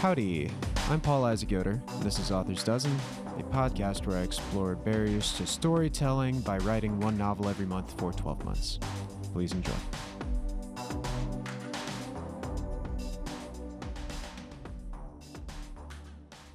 Howdy, I'm Paul Isaac Yoder, this is Author's Dozen, a podcast where I explore barriers to storytelling by writing one novel every month for 12 months. Please enjoy.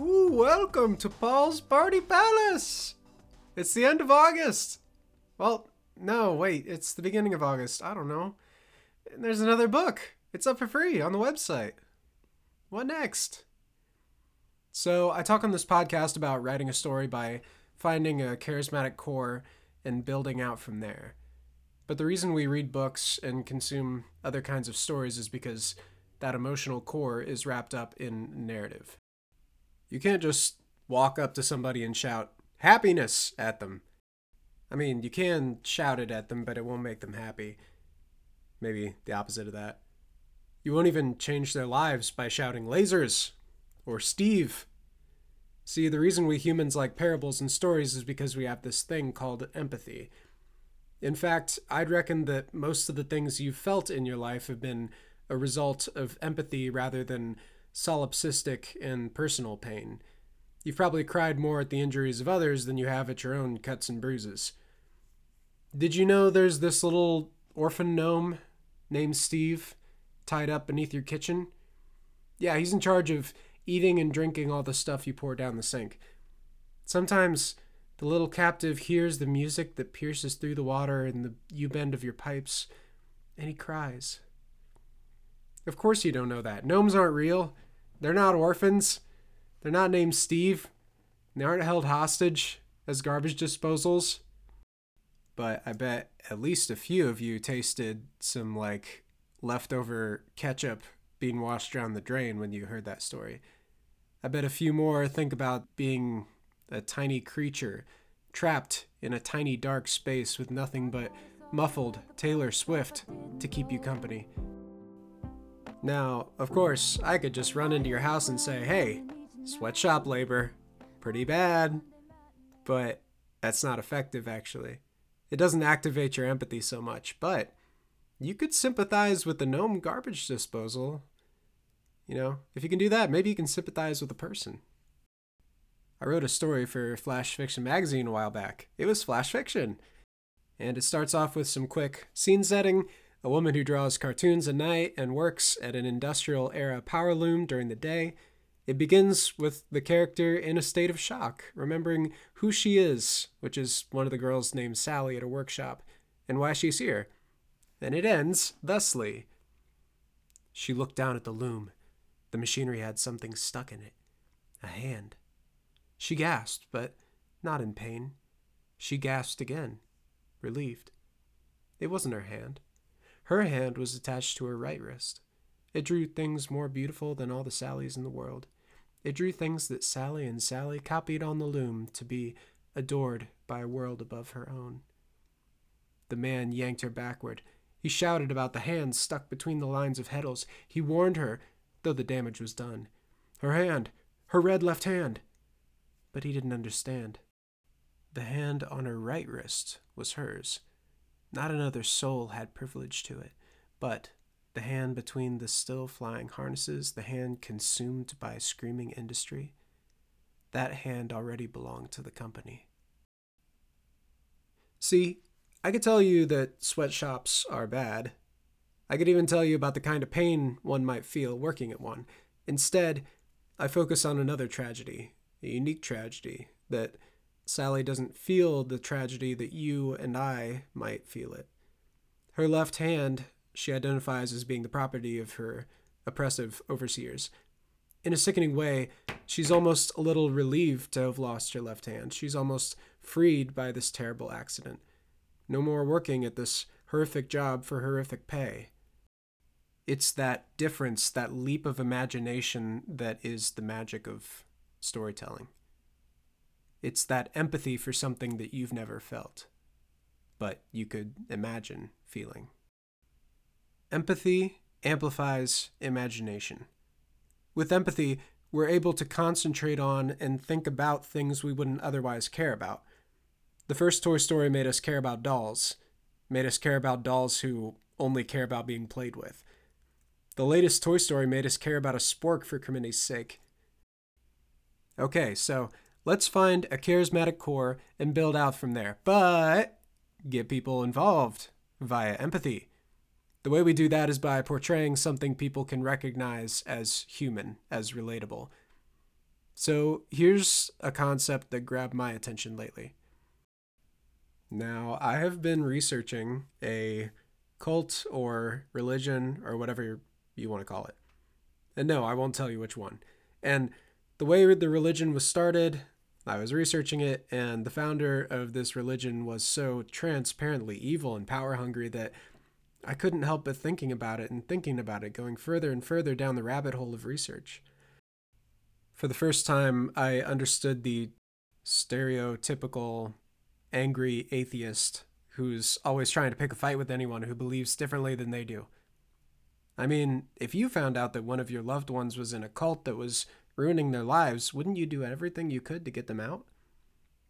Ooh, welcome to Paul's Party Palace! It's the end of August! Well, no, wait, it's the beginning of August. I don't know. And there's another book. It's up for free on the website. What next? So, I talk on this podcast about writing a story by finding a charismatic core and building out from there. But the reason we read books and consume other kinds of stories is because that emotional core is wrapped up in narrative. You can't just walk up to somebody and shout happiness at them. I mean, you can shout it at them, but it won't make them happy. Maybe the opposite of that. You won't even change their lives by shouting lasers or Steve. See, the reason we humans like parables and stories is because we have this thing called empathy. In fact, I'd reckon that most of the things you've felt in your life have been a result of empathy rather than solipsistic and personal pain. You've probably cried more at the injuries of others than you have at your own cuts and bruises. Did you know there's this little orphan gnome named Steve tied up beneath your kitchen? Yeah, he's in charge of eating and drinking all the stuff you pour down the sink. Sometimes the little captive hears the music that pierces through the water in the U bend of your pipes, and he cries. Of course, you don't know that. Gnomes aren't real. They're not orphans. They're not named Steve. They aren't held hostage as garbage disposals. But I bet at least a few of you tasted some like leftover ketchup being washed down the drain when you heard that story. I bet a few more think about being a tiny creature trapped in a tiny dark space with nothing but muffled Taylor Swift to keep you company. Now, of course, I could just run into your house and say, hey, sweatshop labor, pretty bad. But that's not effective, actually. It doesn't activate your empathy so much, but you could sympathize with the gnome garbage disposal. You know, if you can do that, maybe you can sympathize with a person. I wrote a story for Flash Fiction magazine a while back. It was Flash Fiction. And it starts off with some quick scene setting a woman who draws cartoons at night and works at an industrial era power loom during the day. It begins with the character in a state of shock, remembering who she is, which is one of the girls named Sally at a workshop, and why she's here. And it ends thusly. She looked down at the loom. The machinery had something stuck in it a hand. She gasped, but not in pain. She gasped again, relieved. It wasn't her hand. Her hand was attached to her right wrist. It drew things more beautiful than all the Sallys in the world. It drew things that Sally and Sally copied on the loom to be adored by a world above her own. The man yanked her backward. He shouted about the hands stuck between the lines of heddles. He warned her, though the damage was done. Her hand, her red left hand. But he didn't understand. The hand on her right wrist was hers. Not another soul had privilege to it, but the hand between the still flying harnesses, the hand consumed by screaming industry, that hand already belonged to the company. See, I could tell you that sweatshops are bad. I could even tell you about the kind of pain one might feel working at one. Instead, I focus on another tragedy, a unique tragedy that Sally doesn't feel the tragedy that you and I might feel it. Her left hand she identifies as being the property of her oppressive overseers. In a sickening way, she's almost a little relieved to have lost her left hand. She's almost freed by this terrible accident. No more working at this horrific job for horrific pay. It's that difference, that leap of imagination, that is the magic of storytelling. It's that empathy for something that you've never felt, but you could imagine feeling. Empathy amplifies imagination. With empathy, we're able to concentrate on and think about things we wouldn't otherwise care about. The first Toy Story made us care about dolls, made us care about dolls who only care about being played with. The latest Toy Story made us care about a spork for community's sake. Okay, so let's find a charismatic core and build out from there. But get people involved via empathy. The way we do that is by portraying something people can recognize as human, as relatable. So here's a concept that grabbed my attention lately. Now, I have been researching a cult or religion or whatever you want to call it. And no, I won't tell you which one. And the way the religion was started, I was researching it, and the founder of this religion was so transparently evil and power hungry that I couldn't help but thinking about it and thinking about it, going further and further down the rabbit hole of research. For the first time, I understood the stereotypical angry atheist who's always trying to pick a fight with anyone who believes differently than they do. I mean, if you found out that one of your loved ones was in a cult that was ruining their lives, wouldn't you do everything you could to get them out?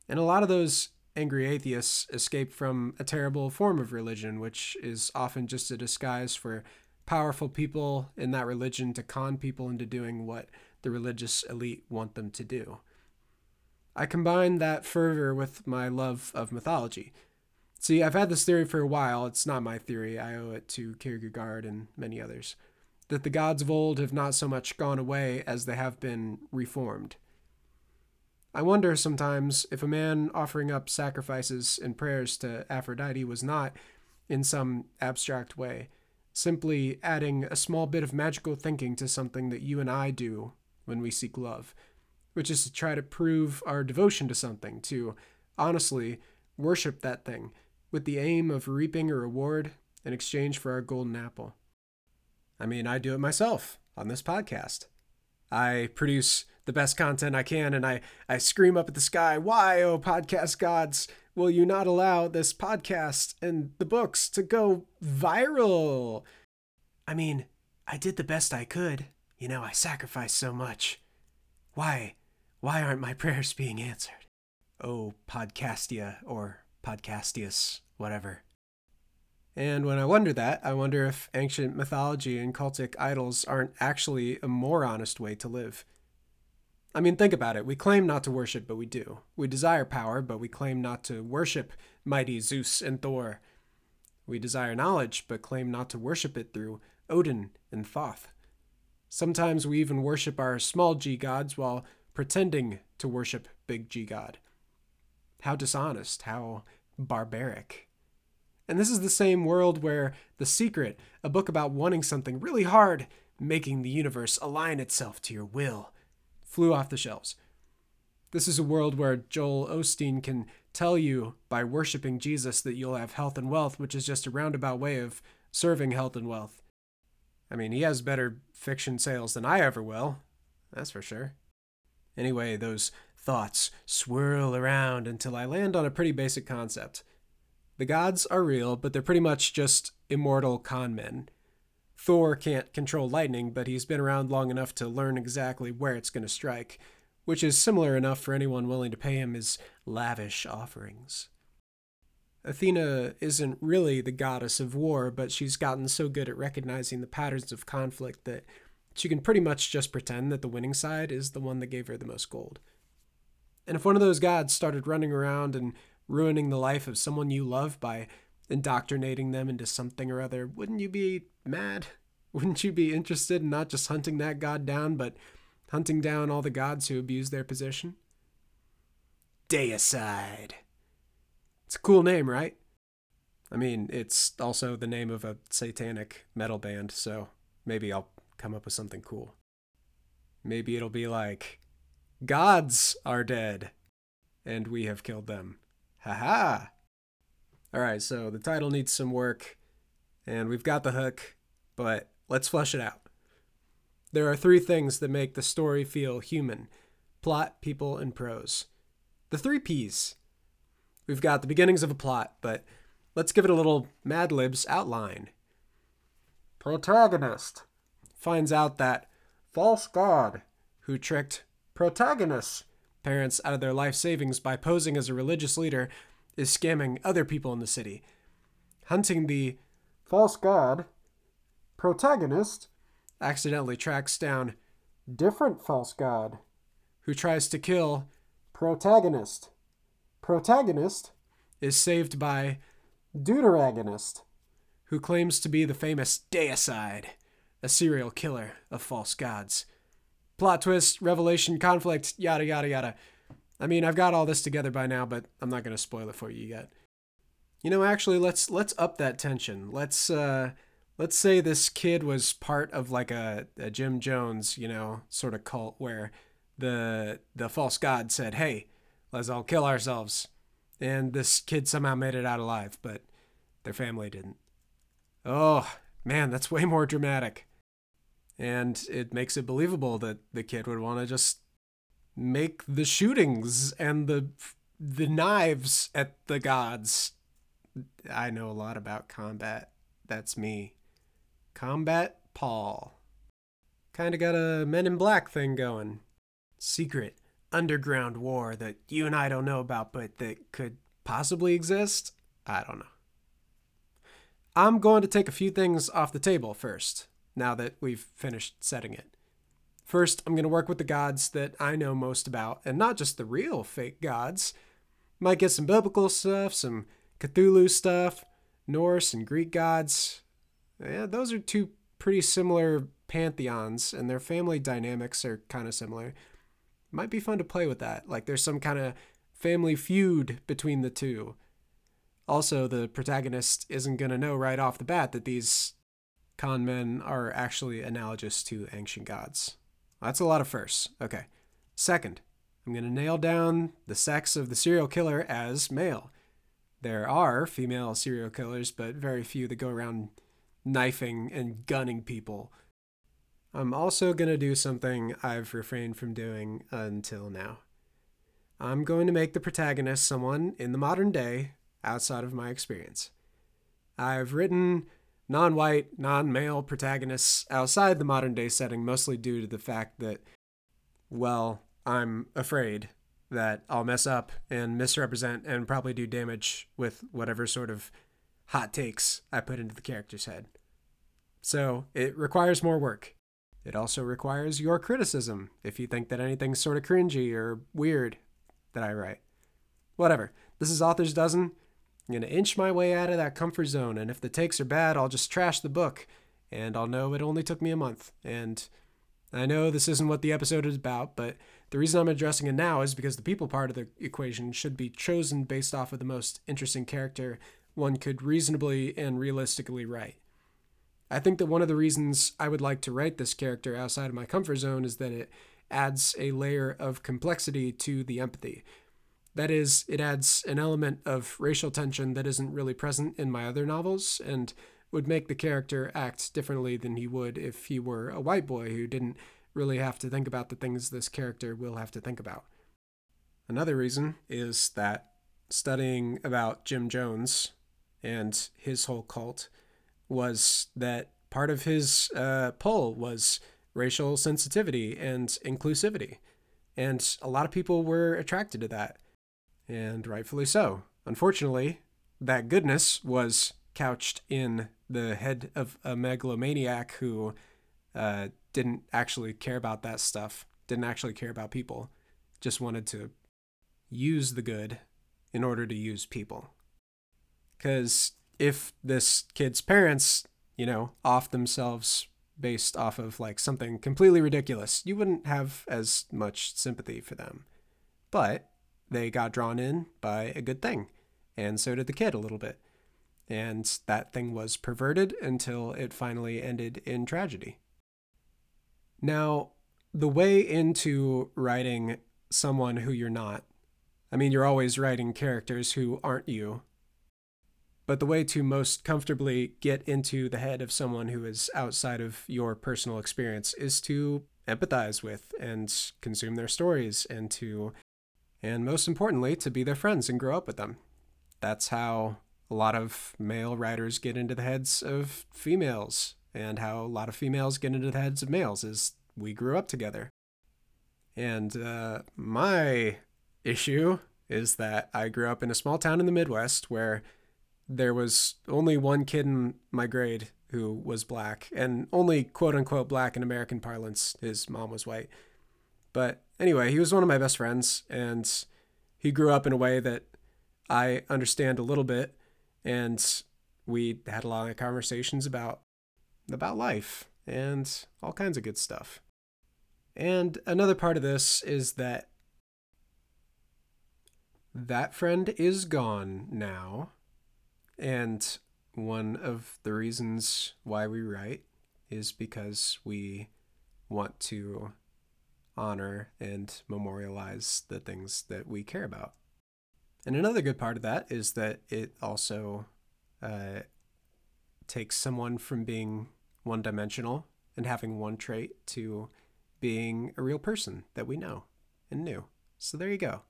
And a lot of those angry atheists escape from a terrible form of religion, which is often just a disguise for powerful people in that religion to con people into doing what the religious elite want them to do. I combine that fervor with my love of mythology. See, I've had this theory for a while. It's not my theory, I owe it to Kierkegaard and many others that the gods of old have not so much gone away as they have been reformed. I wonder sometimes if a man offering up sacrifices and prayers to Aphrodite was not, in some abstract way, simply adding a small bit of magical thinking to something that you and I do when we seek love, which is to try to prove our devotion to something, to honestly worship that thing, with the aim of reaping a reward in exchange for our golden apple. I mean, I do it myself on this podcast. I produce the best content I can and I, I scream up at the sky, Why, oh podcast gods, will you not allow this podcast and the books to go viral? I mean, I did the best I could. You know, I sacrificed so much. Why, why aren't my prayers being answered? Oh, Podcastia or Podcastius, whatever. And when I wonder that, I wonder if ancient mythology and cultic idols aren't actually a more honest way to live. I mean, think about it. We claim not to worship, but we do. We desire power, but we claim not to worship mighty Zeus and Thor. We desire knowledge, but claim not to worship it through Odin and Thoth. Sometimes we even worship our small g gods while pretending to worship big G God. How dishonest, how barbaric. And this is the same world where The Secret, a book about wanting something really hard, making the universe align itself to your will, flew off the shelves. This is a world where Joel Osteen can tell you by worshiping Jesus that you'll have health and wealth, which is just a roundabout way of serving health and wealth. I mean, he has better fiction sales than I ever will, that's for sure. Anyway, those thoughts swirl around until I land on a pretty basic concept. The gods are real, but they're pretty much just immortal con men. Thor can't control lightning, but he's been around long enough to learn exactly where it's going to strike, which is similar enough for anyone willing to pay him his lavish offerings. Athena isn't really the goddess of war, but she's gotten so good at recognizing the patterns of conflict that she can pretty much just pretend that the winning side is the one that gave her the most gold. And if one of those gods started running around and ruining the life of someone you love by indoctrinating them into something or other, wouldn't you be mad? Wouldn't you be interested in not just hunting that god down, but hunting down all the gods who abuse their position? Deicide. It's a cool name, right? I mean, it's also the name of a satanic metal band, so maybe I'll come up with something cool. Maybe it'll be like, Gods are dead, and we have killed them. Haha. All right, so the title needs some work, and we've got the hook, but let's flesh it out. There are three things that make the story feel human plot, people, and prose. The three P's. We've got the beginnings of a plot, but let's give it a little Mad Libs outline. Protagonist finds out that false god who tricked protagonist parents out of their life savings by posing as a religious leader is scamming other people in the city. Hunting the false god protagonist accidentally tracks down different false god who tries to kill protagonist. Protagonist is saved by deuteragonist, who claims to be the famous deicide, a serial killer of false gods. Plot twist, revelation, conflict, yada yada yada. I mean, I've got all this together by now, but I'm not going to spoil it for you yet. You know, actually, let's let's up that tension. Let's uh, let's say this kid was part of like a, a Jim Jones, you know, sort of cult where the the false god said, "Hey, let's all kill ourselves," and this kid somehow made it out alive, but their family didn't. Oh man, that's way more dramatic, and it makes it believable that the kid would want to just make the shootings and the the knives at the gods. I know a lot about combat. That's me. Combat Paul. Kinda got a Men in Black thing going. Secret, underground war that you and I don't know about, but that could possibly exist? I don't know. I'm going to take a few things off the table first, now that we've finished setting it. First, I'm going to work with the gods that I know most about, and not just the real fake gods. Might get some biblical stuff, some Cthulhu stuff, Norse and Greek gods. Yeah, those are two pretty similar pantheons, and their family dynamics are kind of similar. Might be fun to play with that. Like there's some kind of family feud between the two. Also, the protagonist isn't going to know right off the bat that these con men are actually analogous to ancient gods. That's a lot of firsts. Okay. Second, I'm going to nail down the sex of the serial killer as male. There are female serial killers, but very few that go around knifing and gunning people. I'm also going to do something I've refrained from doing until now. I'm going to make the protagonist someone in the modern day outside of my experience. I've written non white, non male protagonists outside the modern day setting, mostly due to the fact that, well, I'm afraid that I'll mess up and misrepresent and probably do damage with whatever sort of hot takes I put into the character's head. So it requires more work. It also requires your criticism if you think that anything's sort of cringy or weird that I write. Whatever. This is Author's Dozen. I'm going to inch my way out of that comfort zone, and if the takes are bad, I'll just trash the book, and I'll know it only took me a month. And I know this isn't what the episode is about, but the reason I'm addressing it now is because the people part of the equation should be chosen based off of the most interesting character one could reasonably and realistically write. I think that one of the reasons I would like to write this character outside of my comfort zone is that it adds a layer of complexity to the empathy. That is, it adds an element of racial tension that isn't really present in my other novels and would make the character act differently than he would if he were a white boy who didn't really have to think about the things this character will have to think about. Another reason is that studying about Jim Jones and his whole cult was that part of his uh, pull was racial sensitivity and inclusivity. And a lot of people were attracted to that and rightfully so. Unfortunately, that goodness was couched in the head of a megalomaniac who uh, didn't actually care about that stuff, didn't actually care about people, just wanted to use the good in order to use people. Because if this kid's parents, you know, off themselves based off of like something completely ridiculous, you wouldn't have as much sympathy for them. But they got drawn in by a good thing, and so did the kid a little bit. And that thing was perverted until it finally ended in tragedy. Now, the way into writing someone who you're not, I mean, you're always writing characters who aren't you, but the way to most comfortably get into the head of someone who is outside of your personal experience is to empathize with and consume their stories and to and most importantly, to be their friends and grow up with them. That's how a lot of male writers get into the heads of females, and how a lot of females get into the heads of males is we grew up together. And uh, my issue is that I grew up in a small town in the Midwest where there was only one kid in my grade who was black and only quote unquote black in American parlance. His mom was white. But anyway, he was one of my best friends and he grew up in a way that I understand a little bit. And we had a lot of conversations about about life and all kinds of good stuff. And another part of this is that that friend is gone now. And one of the reasons why we write is because we want to honor and memorialize the things that we care about. And another good part of that is that it also uh, takes someone from being one dimensional and having one trait to being a real person that we know and knew. So there you go.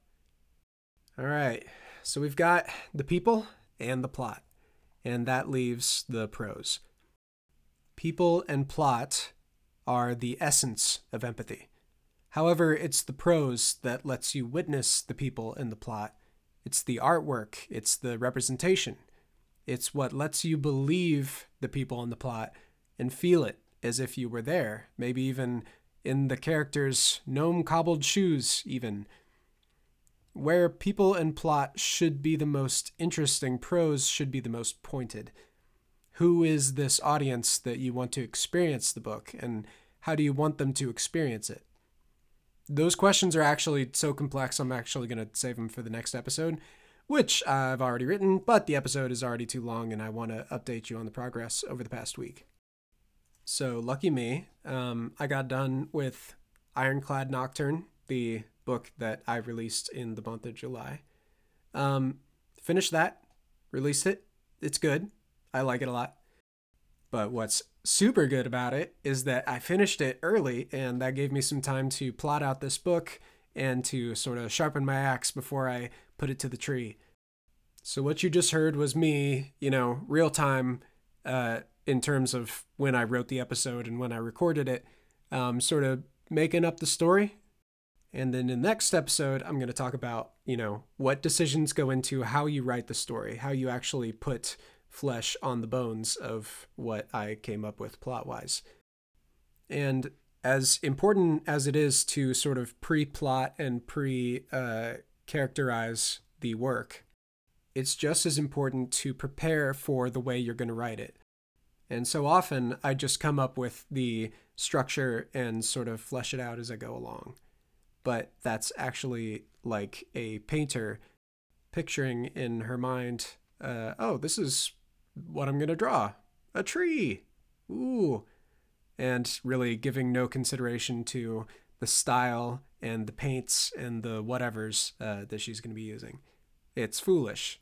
All right. So we've got the people and the plot, and that leaves the prose. People and plot are the essence of empathy. However, it's the prose that lets you witness the people in the plot. It's the artwork, it's the representation. It's what lets you believe the people in the plot and feel it as if you were there, maybe even in the character's gnome cobbled shoes, even. Where people and plot should be the most interesting, prose should be the most pointed. Who is this audience that you want to experience the book, and how do you want them to experience it? Those questions are actually so complex, I'm actually going to save them for the next episode, which I've already written, but the episode is already too long, and I want to update you on the progress over the past week. So lucky me, um, I got done with Ironclad Nocturne, the book that I released in the month of July. Um, finished that, released it. It's good. I like it a lot. But what's super good about it is that I finished it early, and that gave me some time to plot out this book and to sort of sharpen my axe before I put it to the tree. So what you just heard was me, you know, real time. Uh, in terms of when I wrote the episode and when I recorded it, um, sort of making up the story. And then in the next episode, I'm going to talk about, you know, what decisions go into how you write the story, how you actually put flesh on the bones of what I came up with plot wise. And as important as it is to sort of pre plot and pre uh, characterize the work, it's just as important to prepare for the way you're going to write it. And so often I just come up with the structure and sort of flesh it out as I go along. But that's actually like a painter picturing in her mind, uh, oh, this is what I'm going to draw a tree. Ooh. And really giving no consideration to the style and the paints and the whatevers uh, that she's going to be using. It's foolish.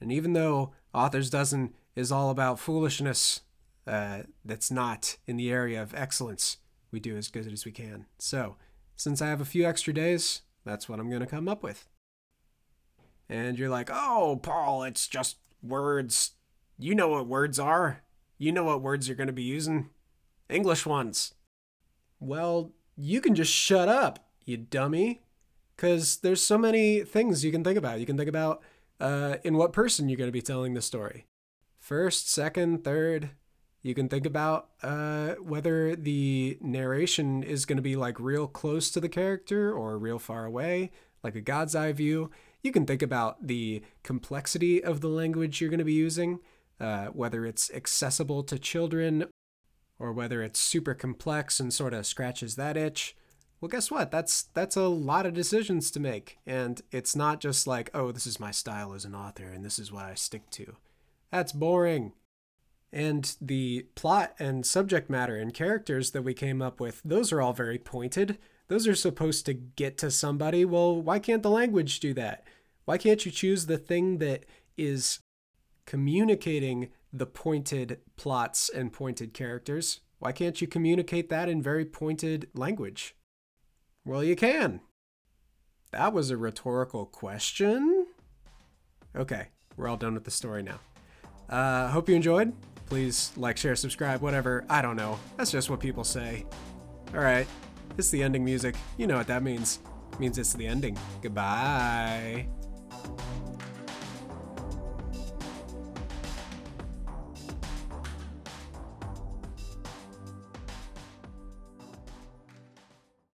And even though Authors Dozen is all about foolishness uh, that's not in the area of excellence. We do as good as we can. So, since I have a few extra days, that's what I'm going to come up with. And you're like, oh, Paul, it's just words. You know what words are. You know what words you're going to be using. English ones. Well, you can just shut up, you dummy. Because there's so many things you can think about. You can think about uh, in what person you're going to be telling the story first, second, third. You can think about uh, whether the narration is going to be like real close to the character or real far away, like a God's eye view. You can think about the complexity of the language you're going to be using, uh, whether it's accessible to children or whether it's super complex and sort of scratches that itch. Well, guess what? That's that's a lot of decisions to make, and it's not just like, oh, this is my style as an author and this is what I stick to. That's boring. And the plot and subject matter and characters that we came up with, those are all very pointed. Those are supposed to get to somebody. Well, why can't the language do that? Why can't you choose the thing that is communicating the pointed plots and pointed characters? Why can't you communicate that in very pointed language? Well, you can. That was a rhetorical question. Okay, we're all done with the story now. Uh, hope you enjoyed. Please like, share, subscribe, whatever. I don't know. That's just what people say. Alright, it's the ending music. You know what that means. It means it's the ending. Goodbye. Thanks.